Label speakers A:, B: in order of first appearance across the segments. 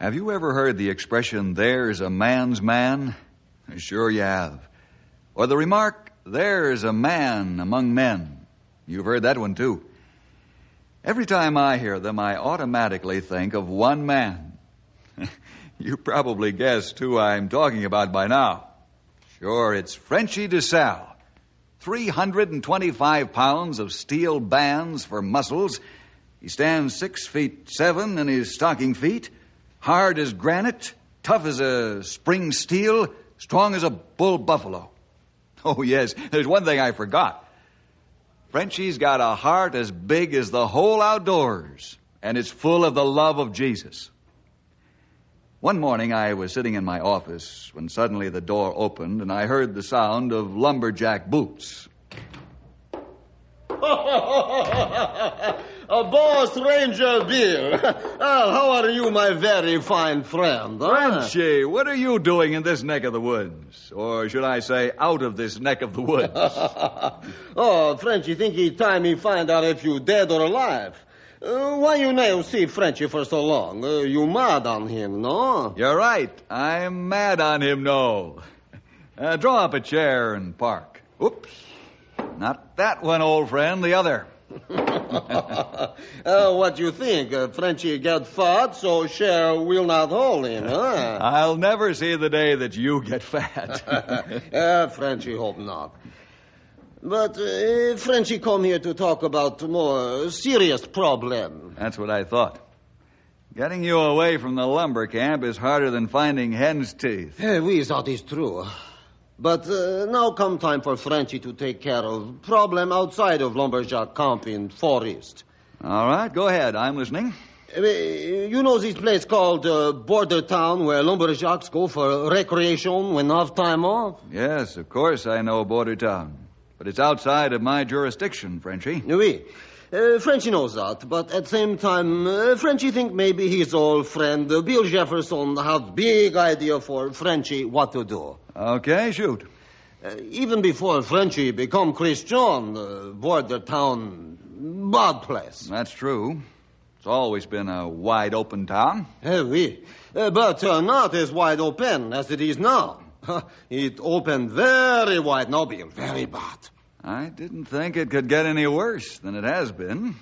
A: Have you ever heard the expression, there's a man's man? Sure you have. Or the remark, there's a man among men. You've heard that one too. Every time I hear them, I automatically think of one man. you probably guessed who I'm talking about by now. Sure, it's Frenchy DeSalle. 325 pounds of steel bands for muscles. He stands six feet seven in his stocking feet, hard as granite, tough as a spring steel, strong as a bull buffalo. Oh, yes, there's one thing I forgot. Frenchy's got a heart as big as the whole outdoors, and it's full of the love of Jesus. One morning I was sitting in my office when suddenly the door opened and I heard the sound of lumberjack boots.
B: A boss Ranger Bill. oh, how are you, my very fine friend? huh?
A: Frenchy, what are you doing in this neck of the woods? Or should I say, out of this neck of the woods?
B: oh, Frenchy, think he time he find out if you dead or alive. Uh, why you never see Frenchy for so long? Uh, you mad on him, no?
A: You're right. I'm mad on him, no. Uh, draw up a chair and park. Oops. Not that one, old friend, the other.
B: uh, what you think? Uh, Frenchy get fat, so Cher will not hold him, huh?
A: I'll never see the day that you get fat.
B: uh, Frenchy hope not. But uh, Frenchy come here to talk about more serious problem.
A: That's what I thought. Getting you away from the lumber camp is harder than finding hen's teeth.
B: Uh, we thought is true. But uh, now come time for Frenchy to take care of problem outside of lumberjack camp in forest.
A: All right, go ahead. I'm listening.
B: Uh, you know this place called uh, Border Town where lumberjacks go for recreation when have time off?
A: Yes, of course I know Border Town. But it's outside of my jurisdiction, Frenchy.
B: Oui. Uh, Frenchy knows that, but at the same time, uh, Frenchy think maybe his old friend uh, Bill Jefferson have big idea for Frenchy what to do.
A: Okay, shoot.
B: Uh, even before Frenchy become Christian, uh, border town, bad place.
A: That's true. It's always been a wide open town.
B: Uh, oui. Uh, but uh, not as wide open as it is now. it opened very wide now, Bill, very bad.
A: I didn't think it could get any worse than it has been.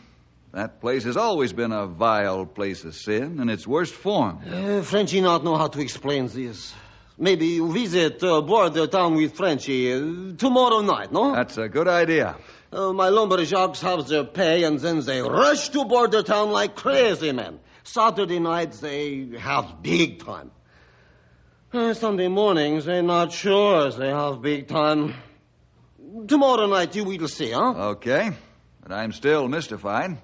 A: That place has always been a vile place of sin in its worst form.
B: Uh, Frenchy not know how to explain this. Maybe you visit uh, border town with Frenchy uh, tomorrow night, no?
A: That's a good idea.
B: Uh, my lumberjacks have their pay and then they rush to border town like crazy men. Saturday night they have big time. Uh, Sunday mornings they not sure they have big time. Tomorrow night you will see, huh?
A: Okay, but I'm still mystified.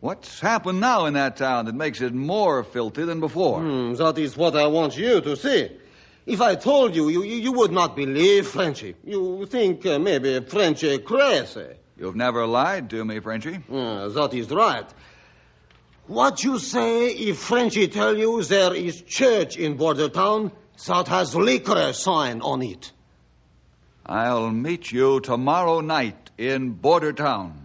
A: What's happened now in that town that makes it more filthy than before?
B: Hmm, that is what I want you to see. If I told you, you, you would not believe Frenchy. You think uh, maybe Frenchy crazy.
A: You've never lied to me, Frenchy.
B: Uh, that is right. What you say if Frenchy tell you there is church in border town that has liquor sign on it?
A: I'll meet you tomorrow night in Border Town.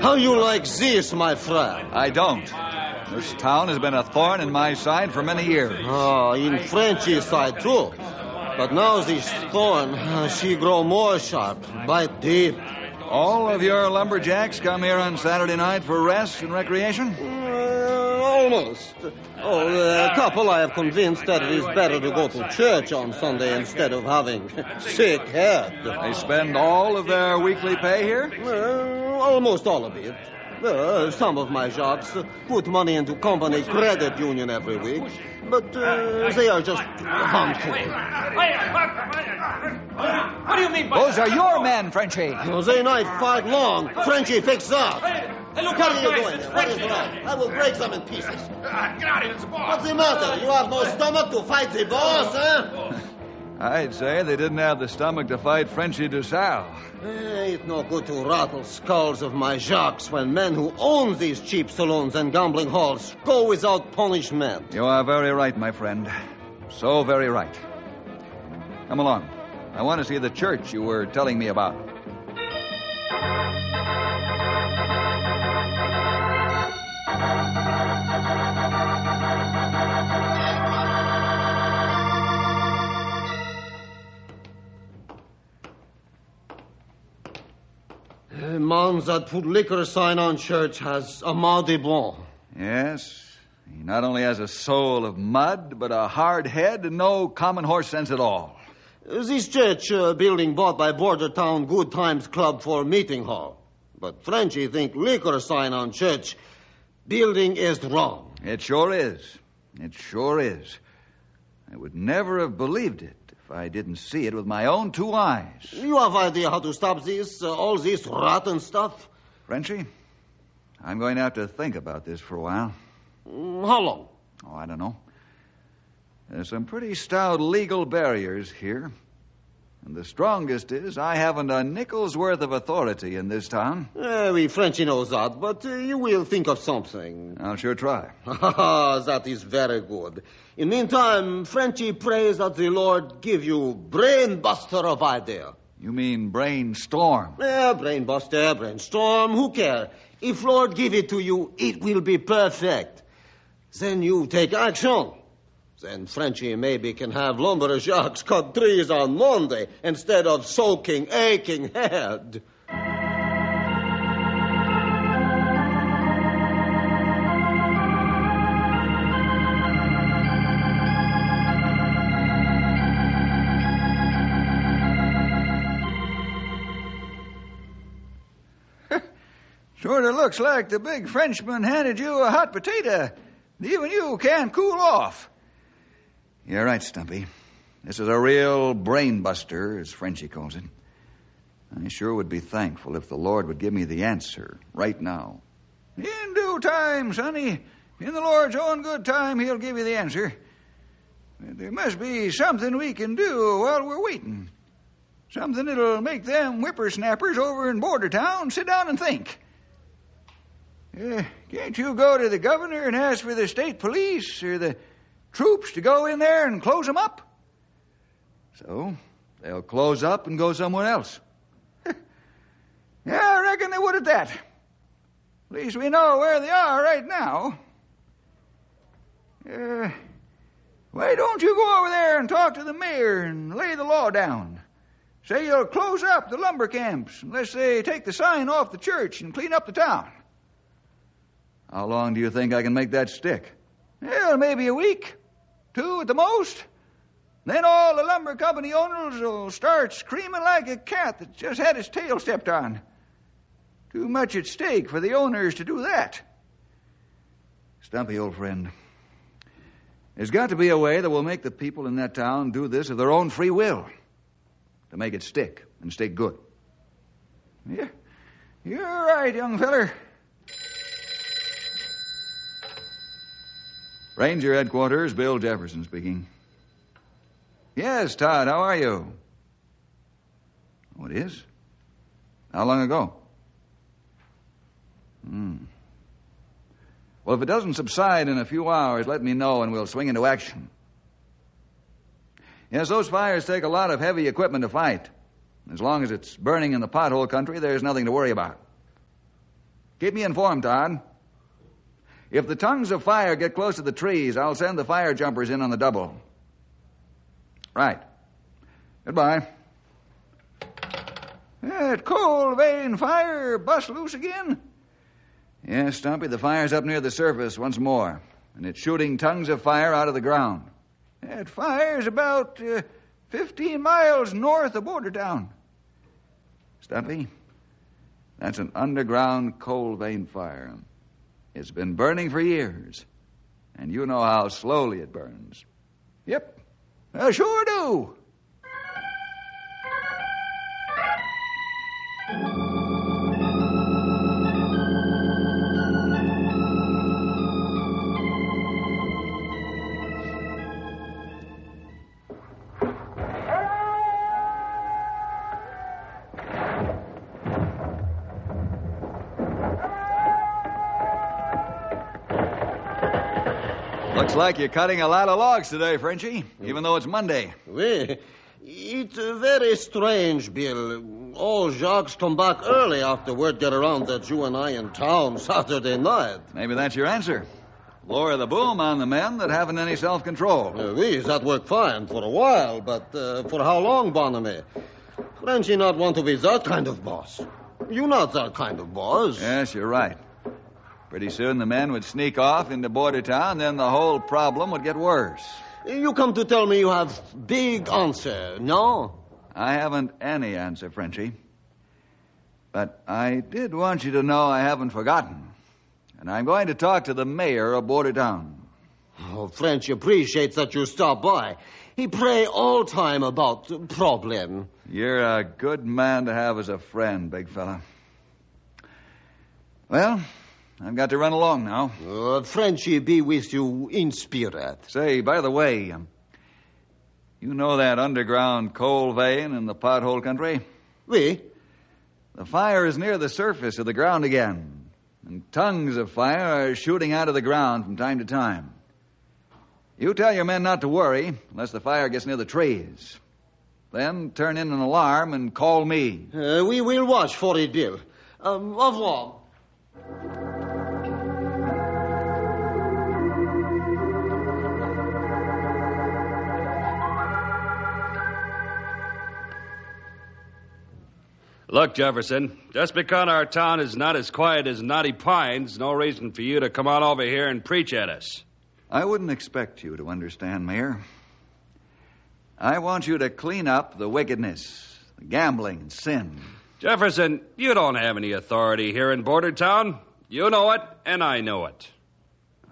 B: How you like this, my friend?
A: I don't. This town has been a thorn in my side for many years.
B: Oh, in Frenchy's side too. But now this thorn, uh, she grow more sharp, bite deep.
A: All of your lumberjacks come here on Saturday night for rest and recreation?
B: Uh, almost. Oh, a couple I have convinced that it is better to go to church on Sunday instead of having sick head.
A: They spend all of their weekly pay here?
B: Uh, almost all of it. Uh, some of my jobs put money into company credit union every week, but uh, they are just handful.
C: What do you mean by
A: Those are your men, Frenchy.
B: No, they not fight long. Frenchy fix up.
C: Hey, look
B: What
C: out,
B: are you doing? What is wrong? I will break them in pieces.
C: Ah, Get out of here, boss.
B: What's the matter? You have no stomach to fight the boss, huh?
A: I'd say they didn't have the stomach to fight Frenchy DeSalle.
B: Eh, It's no good to rattle skulls of my jocks when men who own these cheap saloons and gambling halls go without punishment.
A: You are very right, my friend. So very right. Come along. I want to see the church you were telling me about.
B: A man that put liquor sign on church has a mardi blanc.
A: Yes, he not only has a soul of mud, but a hard head and no common horse sense at all.
B: This church uh, building bought by Border Town Good Times Club for meeting hall. But Frenchy think liquor sign on church building is wrong.
A: It sure is. It sure is. I would never have believed it I didn't see it with my own two eyes.
B: You have idea how to stop this, uh, all this rotten stuff?
A: Frenchy, I'm going to have to think about this for a while.
B: Mm, How long?
A: Oh, I don't know. There's some pretty stout legal barriers here. And the strongest is I haven't a nickel's worth of authority in this town.
B: Eh, we Frenchy knows that, but uh, you will think of something.
A: I'll sure try.
B: that is very good. In meantime, Frenchy prays that the Lord give you brainbuster of idea.
A: You mean brainstorm?
B: Eh, brain buster, brainstorm, who care? If Lord give it to you, it will be perfect. Then you take action. Then Frenchy maybe can have lumberjacks cut trees on Monday instead of soaking, aching head.
A: Sort of looks like the big Frenchman handed you a hot potato. Even you can't cool off. You're right, Stumpy. This is a real brain buster, as Frenchy calls it. I sure would be thankful if the Lord would give me the answer right now. In due time, sonny. In the Lord's own good time, He'll give you the answer. There must be something we can do while we're waiting. Something that'll make them whippersnappers over in Border Town sit down and think. Uh, can't you go to the governor and ask for the state police or the troops to go in there and close them up? So they'll close up and go somewhere else. yeah, I reckon they would at that. At least we know where they are right now. Uh, why don't you go over there and talk to the mayor and lay the law down? Say you'll close up the lumber camps unless they take the sign off the church and clean up the town. How long do you think I can make that stick? Well, maybe a week. Two at the most. Then all the lumber company owners will start screaming like a cat that just had its tail stepped on. Too much at stake for the owners to do that. Stumpy, old friend, there's got to be a way that will make the people in that town do this of their own free will to make it stick and stay good. Yeah, you're right, young feller. Ranger headquarters, Bill Jefferson speaking. Yes, Todd, how are you? What is? How long ago? Hmm. Well, if it doesn't subside in a few hours, let me know and we'll swing into action. Yes, those fires take a lot of heavy equipment to fight. As long as it's burning in the pothole country, there's nothing to worry about. Keep me informed, Todd. If the tongues of fire get close to the trees, I'll send the fire jumpers in on the double. Right. Goodbye. That coal vein fire bust loose again? Yes, Stumpy, the fire's up near the surface once more, and it's shooting tongues of fire out of the ground. That fire's about uh, 15 miles north of Bordertown. Stumpy, that's an underground coal vein fire. It's been burning for years, and you know how slowly it burns. Yep, I sure do. Like you're cutting a lot of logs today, Frenchy, even though it's Monday.
B: Oui. It's very strange, Bill. All Jacques come back early after word get around that you and I in town Saturday night.
A: Maybe that's your answer. Lower the boom on the men that haven't any self control.
B: Uh, oui, that worked fine for a while, but uh, for how long, Bonamy? Frenchy not want to be that kind of boss. You not that kind of boss.
A: Yes, you're right. Pretty soon the men would sneak off into border town, then the whole problem would get worse.
B: You come to tell me you have big answer, no?
A: I haven't any answer, Frenchy. But I did want you to know I haven't forgotten. And I'm going to talk to the mayor of Border Town.
B: Oh, French appreciates that you stop by. He pray all time about problem.
A: You're a good man to have as a friend, big fella. Well, I've got to run along now.
B: Uh, Frenchy be with you in spirit.
A: Say, by the way, um, you know that underground coal vein in the pothole country?
B: We?
A: The fire is near the surface of the ground again, and tongues of fire are shooting out of the ground from time to time. You tell your men not to worry unless the fire gets near the trees. Then turn in an alarm and call me.
B: Uh, we will watch for it, Bill. Um, au revoir.
D: Look, Jefferson, just because our town is not as quiet as Knotty Pines, no reason for you to come on over here and preach at us.
A: I wouldn't expect you to understand, Mayor. I want you to clean up the wickedness, the gambling, and sin.
D: Jefferson, you don't have any authority here in Border Town. You know it, and I know it.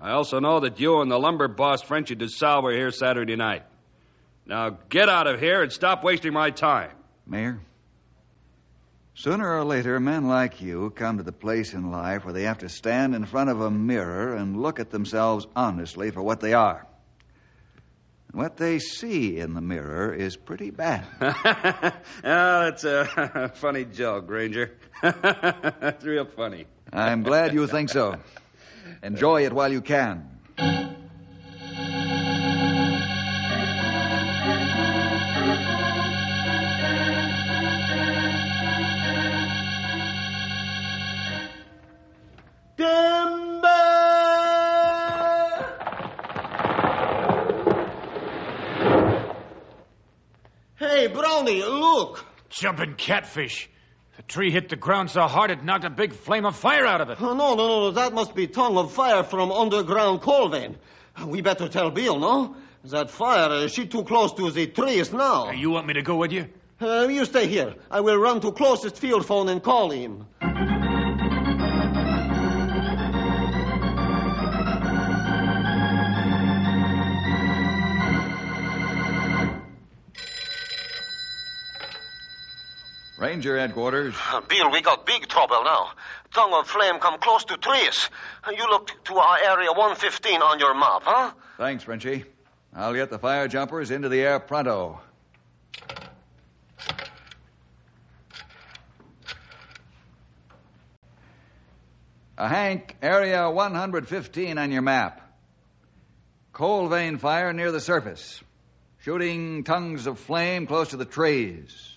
D: I also know that you and the lumber boss, Frenchy DeSalle, were here Saturday night. Now get out of here and stop wasting my time.
A: Mayor, sooner or later, men like you come to the place in life where they have to stand in front of a mirror and look at themselves honestly for what they are. What they see in the mirror is pretty bad.
D: oh, that's a funny joke, Granger. that's real funny.
A: I'm glad you think so. Enjoy it while you can.
C: Jumping catfish. The tree hit the ground so hard it knocked a big flame of fire out of it.
B: Oh, no, no, no, that must be tongue of fire from underground coal vein. We better tell Bill, no? That fire, uh, she too close to the trees now.
C: Uh, You want me to go with you?
B: Uh, you stay here. I will run to closest field phone and call him.
A: Ranger headquarters.
B: Bill, we got big trouble now. Tongue of flame come close to trees. You looked to our area 115 on your map, huh?
A: Thanks, Frenchy. I'll get the fire jumpers into the air pronto. Uh, Hank, area 115 on your map. Coal vein fire near the surface. Shooting tongues of flame close to the trees.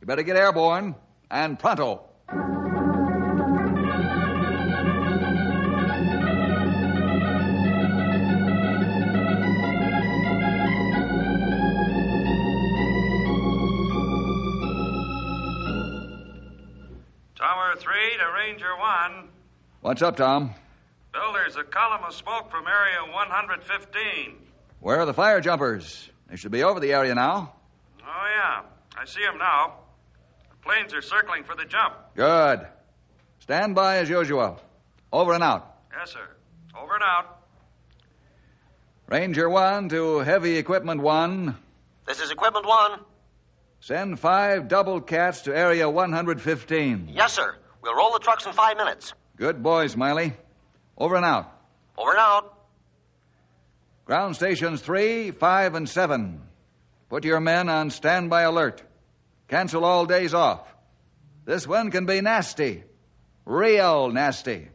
A: You better get airborne, and pronto. Tower 3 to Ranger 1. What's up, Tom?
D: Bill, there's a column of smoke from Area 115.
A: Where are the fire jumpers? They should be over the area now.
D: Oh, yeah. I see them now. The planes are circling for the jump.
A: Good. Stand by as usual. Over and out.
D: Yes, sir. Over and out.
A: Ranger 1 to Heavy Equipment 1.
B: This is Equipment One.
A: Send five double cats to area 115.
B: Yes, sir. We'll roll the trucks in five minutes.
A: Good boy, Smiley. Over and out.
B: Over and out.
A: Ground stations 3, 5, and 7. Put your men on standby alert. Cancel all days off. This one can be nasty. Real nasty.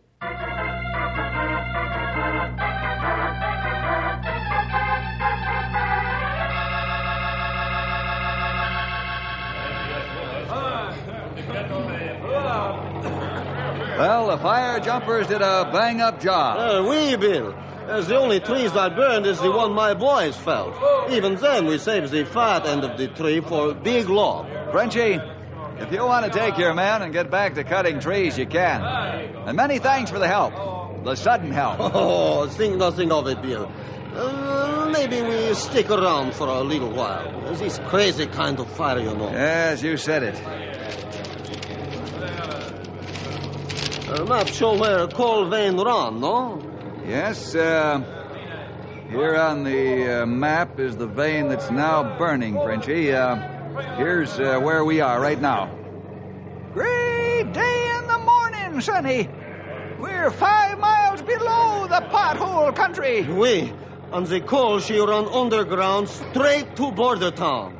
A: Well, the fire jumpers did a bang up job.
B: Uh, we, Bill. Uh, the only trees that burned is the one my boys felled. Even then, we saved the fat end of the tree for big log.
A: Frenchy, if you want to take your men and get back to cutting trees, you can. And many thanks for the help. The sudden help.
B: Oh, think nothing of it, Bill. Uh, maybe we stick around for a little while. This crazy kind of fire, you know.
A: Yes, you said it.
B: Uh, map show where Coal Vein run, no?
A: Yes, uh, here on the uh, map is the vein that's now burning, Frenchy. Uh, here's uh, where we are right now. Great day in the morning, Sonny. We're five miles below the pothole country.
B: We. on the coal she run underground straight to border town.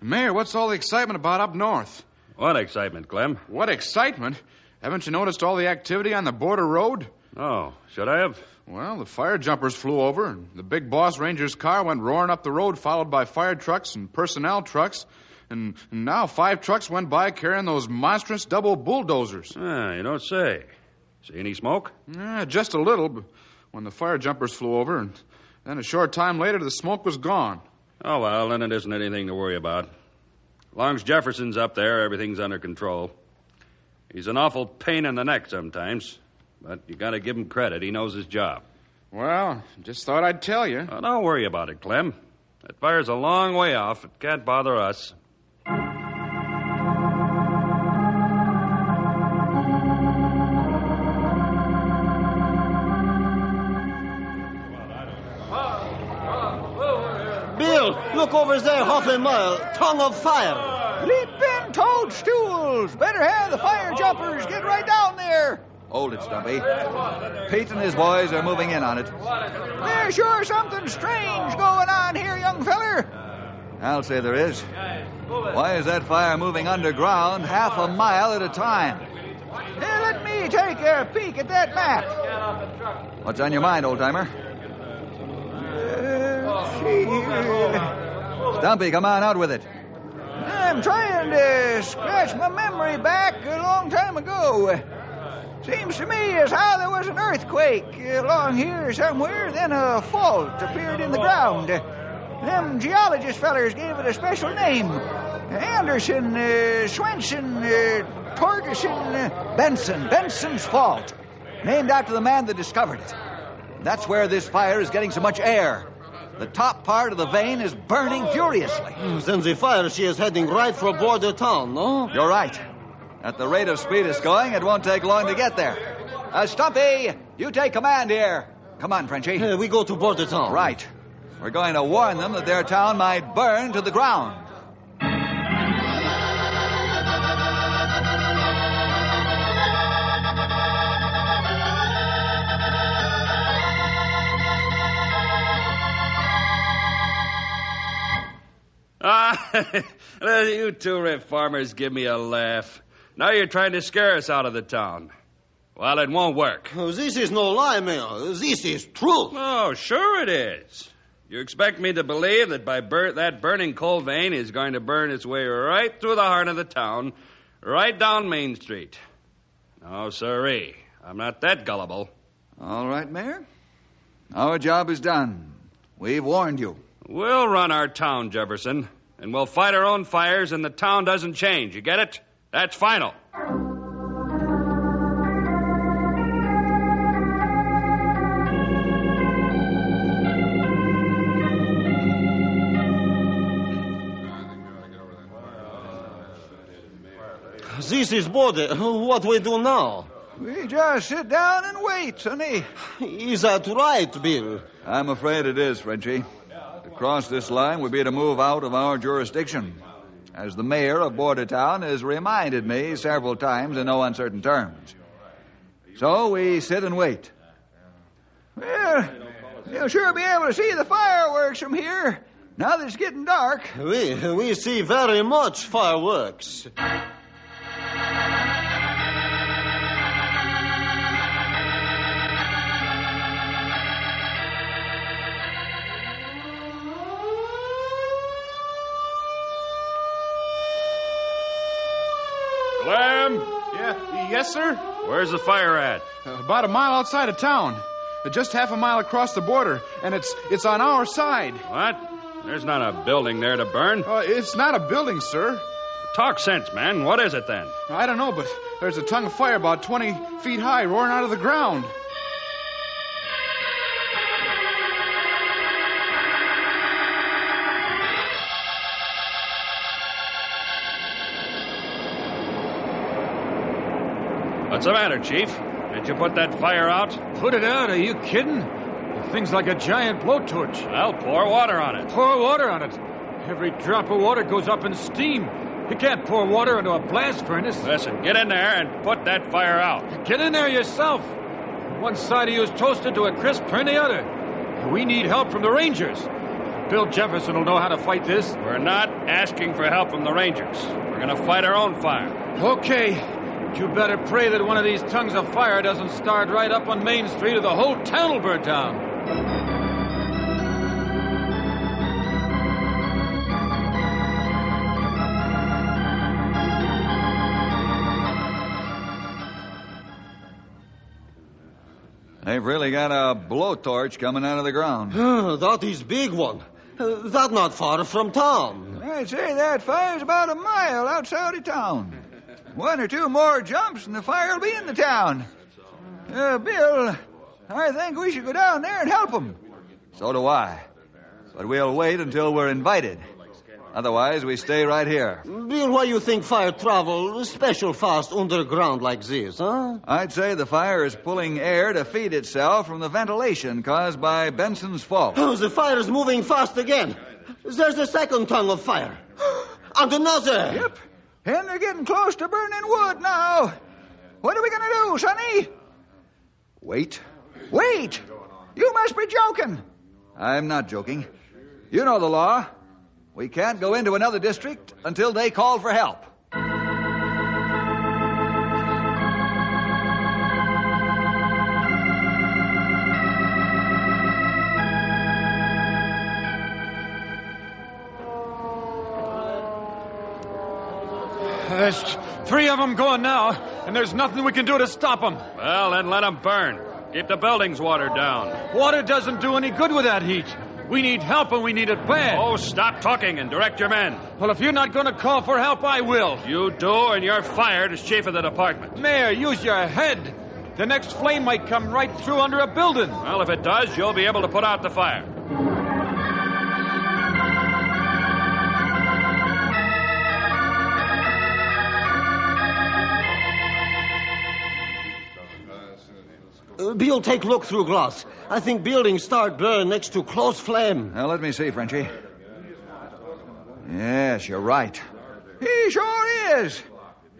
E: Mayor, what's all the excitement about up north?
D: What excitement, Clem?
E: What excitement? Haven't you noticed all the activity on the border road?
D: Oh, should I have?
E: Well, the fire jumpers flew over, and the big boss ranger's car went roaring up the road, followed by fire trucks and personnel trucks. And, now five trucks went by carrying those monstrous double bulldozers.
D: Ah, you don't say. See any smoke?
E: Yeah, just a little, but when the fire jumpers flew over, and then a short time later, the smoke was gone.
D: Oh, well, then it isn't anything to worry about. Long as Jefferson's up there, everything's under control. He's an awful pain in the neck sometimes, but you gotta give him credit. He knows his job.
E: Well, just thought I'd tell you.
D: Oh, don't worry about it, Clem. That fire's a long way off. It can't bother us.
B: Look over there, half a mile. Tongue of fire.
A: Leaping toadstools! Better have the fire jumpers get right down there. Hold it, Stumpy. Pete and his boys are moving in on it. There's sure something strange going on here, young feller. I'll say there is. Why is that fire moving underground half a mile at a time? Here, let me take a peek at that map. What's on your mind, old timer? Stumpy, come on out with it. I'm trying to scratch my memory back a long time ago. Seems to me as how there was an earthquake along here somewhere, then a fault appeared in the ground. Them geologist fellers gave it a special name. Anderson, uh, Swenson, uh, Torgerson, uh, Benson. Benson's Fault. Named after the man that discovered it. That's where this fire is getting so much air. The top part of the vein is burning furiously.
B: Then the fire, she is heading right for border town, no?
A: You're right. At the rate of speed it's going, it won't take long to get there. Uh, Stumpy, you take command here. Come on, Frenchy.
B: Uh, we go to border town.
A: Right. We're going to warn them that their town might burn to the ground.
D: you two reformers give me a laugh. Now you're trying to scare us out of the town. Well, it won't work.
B: Oh, this is no lie, Mayor. This is true.
D: Oh, sure it is. You expect me to believe that by bur- that burning coal vein is going to burn its way right through the heart of the town, right down Main Street? No, sirree. I'm not that gullible.
A: All right, Mayor. Our job is done. We've warned you.
D: We'll run our town, Jefferson, and we'll fight our own fires, and the town doesn't change. You get it? That's final.
B: This is border. What we do now?
A: We just sit down and wait, sonny.
B: Is that right, Bill?
A: I'm afraid it is, Frenchy. Cross this line would be to move out of our jurisdiction. As the mayor of Bordertown has reminded me several times in no uncertain terms. So we sit and wait. Well, you'll sure be able to see the fireworks from here now that it's getting dark.
B: We, we see very much fireworks.
E: Yes, sir?
D: where's the fire at?
E: Uh, about a mile outside of town. Uh, Just half a mile across the border, and it's it's on our side.
D: What? There's not a building there to burn.
E: Uh, it's not a building, sir.
D: Talk sense, man. What is it then?
E: I don't know, but there's a tongue of fire about 20 feet high roaring out of the ground.
D: What's the matter, Chief? Did you put that fire out?
C: Put it out? Are you kidding? The thing's like a giant blowtorch.
D: Well, pour water on it.
C: Pour water on it. Every drop of water goes up in steam. You can't pour water into a blast furnace.
D: Listen, get in there and put that fire out.
C: Get in there yourself. One side of you is toasted to a crisp, turn the other. We need help from the Rangers. Bill Jefferson will know how to fight this.
D: We're not asking for help from the Rangers. We're going to fight our own fire.
C: Okay. You better pray that one of these tongues of fire doesn't start right up on Main Street or the whole town will burn down.
A: They've really got a blowtorch coming out of the ground.
B: that is big one. Uh, that not far from town.
A: I'd say that fire's about a mile outside of town. One or two more jumps and the fire will be in the town. Uh, Bill, I think we should go down there and help them. So do I. But we'll wait until we're invited. Otherwise, we stay right here.
B: Bill, why you think fire travel special fast underground like this, huh?
A: I'd say the fire is pulling air to feed itself from the ventilation caused by Benson's fault.
B: Oh, the fire is moving fast again. There's a second tongue of fire. And another.
A: Yep. And they're getting close to burning wood now. What are we going to do, Sonny? Wait. Wait! You must be joking. I'm not joking. You know the law. We can't go into another district until they call for help.
C: There's three of them going now, and there's nothing we can do to stop them.
D: Well, then let them burn. Keep the buildings watered down.
C: Water doesn't do any good with that heat. We need help, and we need it bad.
D: Oh, stop talking and direct your men.
C: Well, if you're not going to call for help, I will.
D: You do, and you're fired as chief of the department.
C: Mayor, use your head. The next flame might come right through under a building.
D: Well, if it does, you'll be able to put out the fire.
B: Uh, Bill, take look through glass. I think buildings start burn next to close flame.
A: Now, let me see, Frenchy. Yes, you're right. He sure is.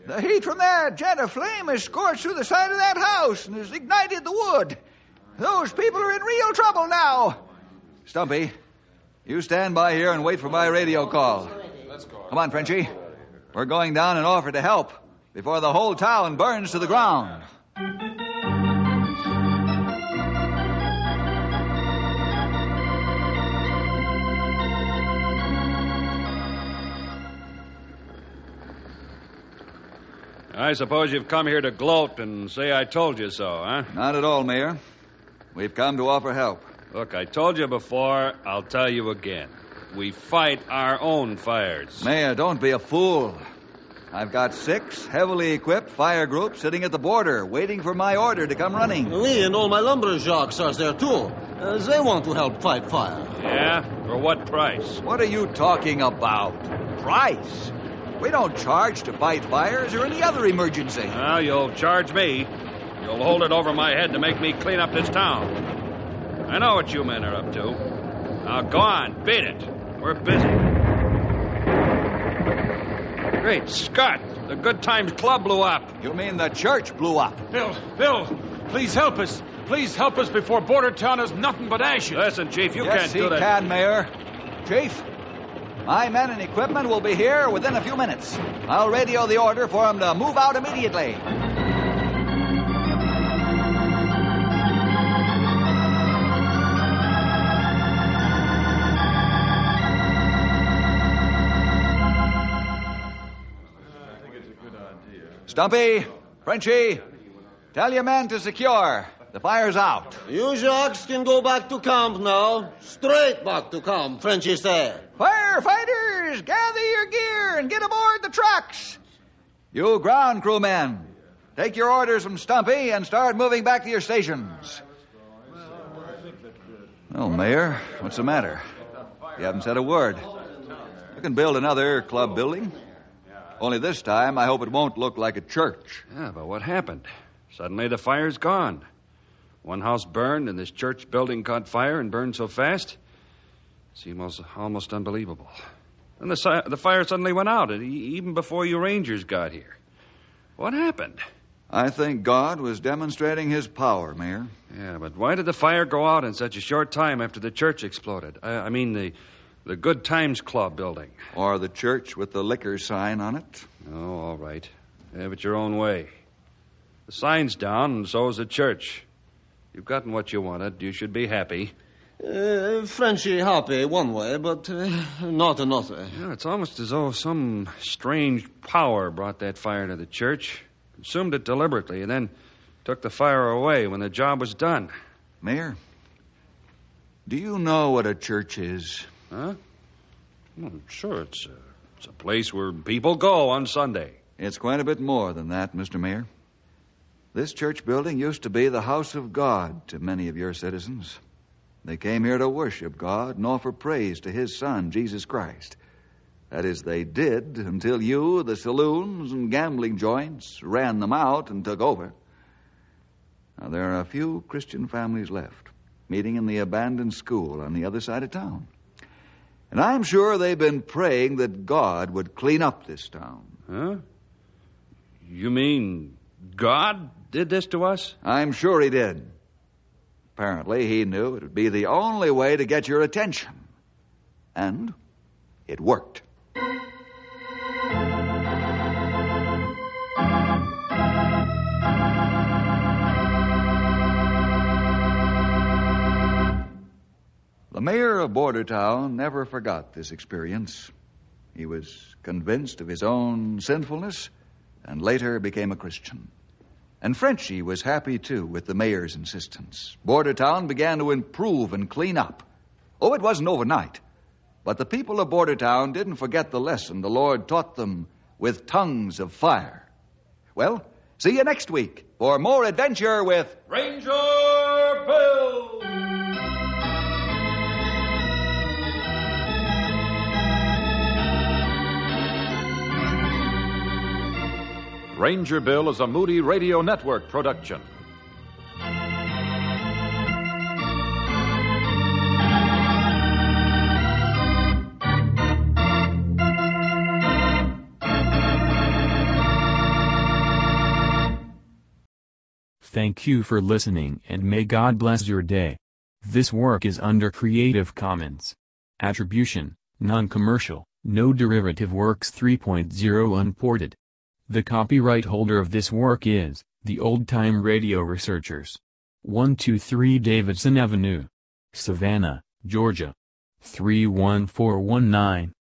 A: The heat from that jet of flame has scorched through the side of that house and has ignited the wood. Those people are in real trouble now. Stumpy, you stand by here and wait for my radio call. Come on, Frenchy. We're going down and offer to help before the whole town burns to the ground.
D: I suppose you've come here to gloat and say I told you so, huh?
A: Not at all, Mayor. We've come to offer help.
D: Look, I told you before, I'll tell you again. We fight our own fires.
A: Mayor, don't be a fool. I've got six heavily equipped fire groups sitting at the border, waiting for my order to come running.
B: We and all my lumberjacks are there too. Uh, they want to help fight fire.
D: Yeah? For what price?
A: What are you talking about? Price? We don't charge to fight fires or any other emergency.
D: Well, you'll charge me. You'll hold it over my head to make me clean up this town. I know what you men are up to. Now go on, beat it. We're busy. Great Scott! The Good Times Club blew up.
A: You mean the church blew up?
C: Bill, Bill, please help us. Please help us before Border Town is nothing but ashes.
D: Listen, Chief, you
A: yes,
D: can't
A: he
D: do that.
A: Yes, can, Mayor. Chief, my men and equipment will be here within a few minutes. I'll radio the order for them to move out immediately. Stumpy, Frenchy, tell your men to secure. The fire's out.
B: You jacks can go back to camp now. Straight back to camp, Frenchy said.
A: Firefighters, gather your gear and get aboard the trucks. You ground crewmen, take your orders from Stumpy and start moving back to your stations. Well, Mayor, what's the matter? You haven't said a word. You can build another club building. Only this time, I hope it won't look like a church.
D: Yeah, but what happened? Suddenly the fire's gone. One house burned, and this church building caught fire and burned so fast. It seemed almost, almost unbelievable. And the, si- the fire suddenly went out, even before you Rangers got here. What happened?
A: I think God was demonstrating his power, Mayor.
D: Yeah, but why did the fire go out in such a short time after the church exploded? I, I mean, the, the Good Times Club building.
A: Or the church with the liquor sign on it.
D: Oh, all right. Have it your own way. The sign's down, and so is the church. You've gotten what you wanted. You should be happy.
B: Uh, Frenchy happy one way, but uh, not another.
D: Yeah, it's almost as though some strange power brought that fire to the church, consumed it deliberately, and then took the fire away when the job was done.
A: Mayor, do you know what a church is?
D: Huh? Well, sure, it's a, it's a place where people go on Sunday.
A: It's quite a bit more than that, Mr. Mayor. This church building used to be the house of God to many of your citizens. They came here to worship God and offer praise to His Son, Jesus Christ. That is, they did until you, the saloons and gambling joints, ran them out and took over. Now, there are a few Christian families left, meeting in the abandoned school on the other side of town. And I'm sure they've been praying that God would clean up this town.
D: Huh? You mean God did this to us?
A: I'm sure he did. Apparently, he knew it would be the only way to get your attention. And it worked. The mayor of Bordertown never forgot this experience. He was convinced of his own sinfulness and later became a Christian. And Frenchy was happy too with the mayor's insistence. Bordertown began to improve and clean up. Oh, it wasn't overnight. But the people of Bordertown didn't forget the lesson the Lord taught them with tongues of fire. Well, see you next week for more adventure with
D: Ranger Bill!
C: Ranger Bill is a Moody Radio Network production.
F: Thank you for listening and may God bless your day. This work is under Creative Commons. Attribution, Non-Commercial, No Derivative Works 3.0 Unported. The copyright holder of this work is, the Old Time Radio Researchers. 123 Davidson Avenue. Savannah, Georgia. 31419.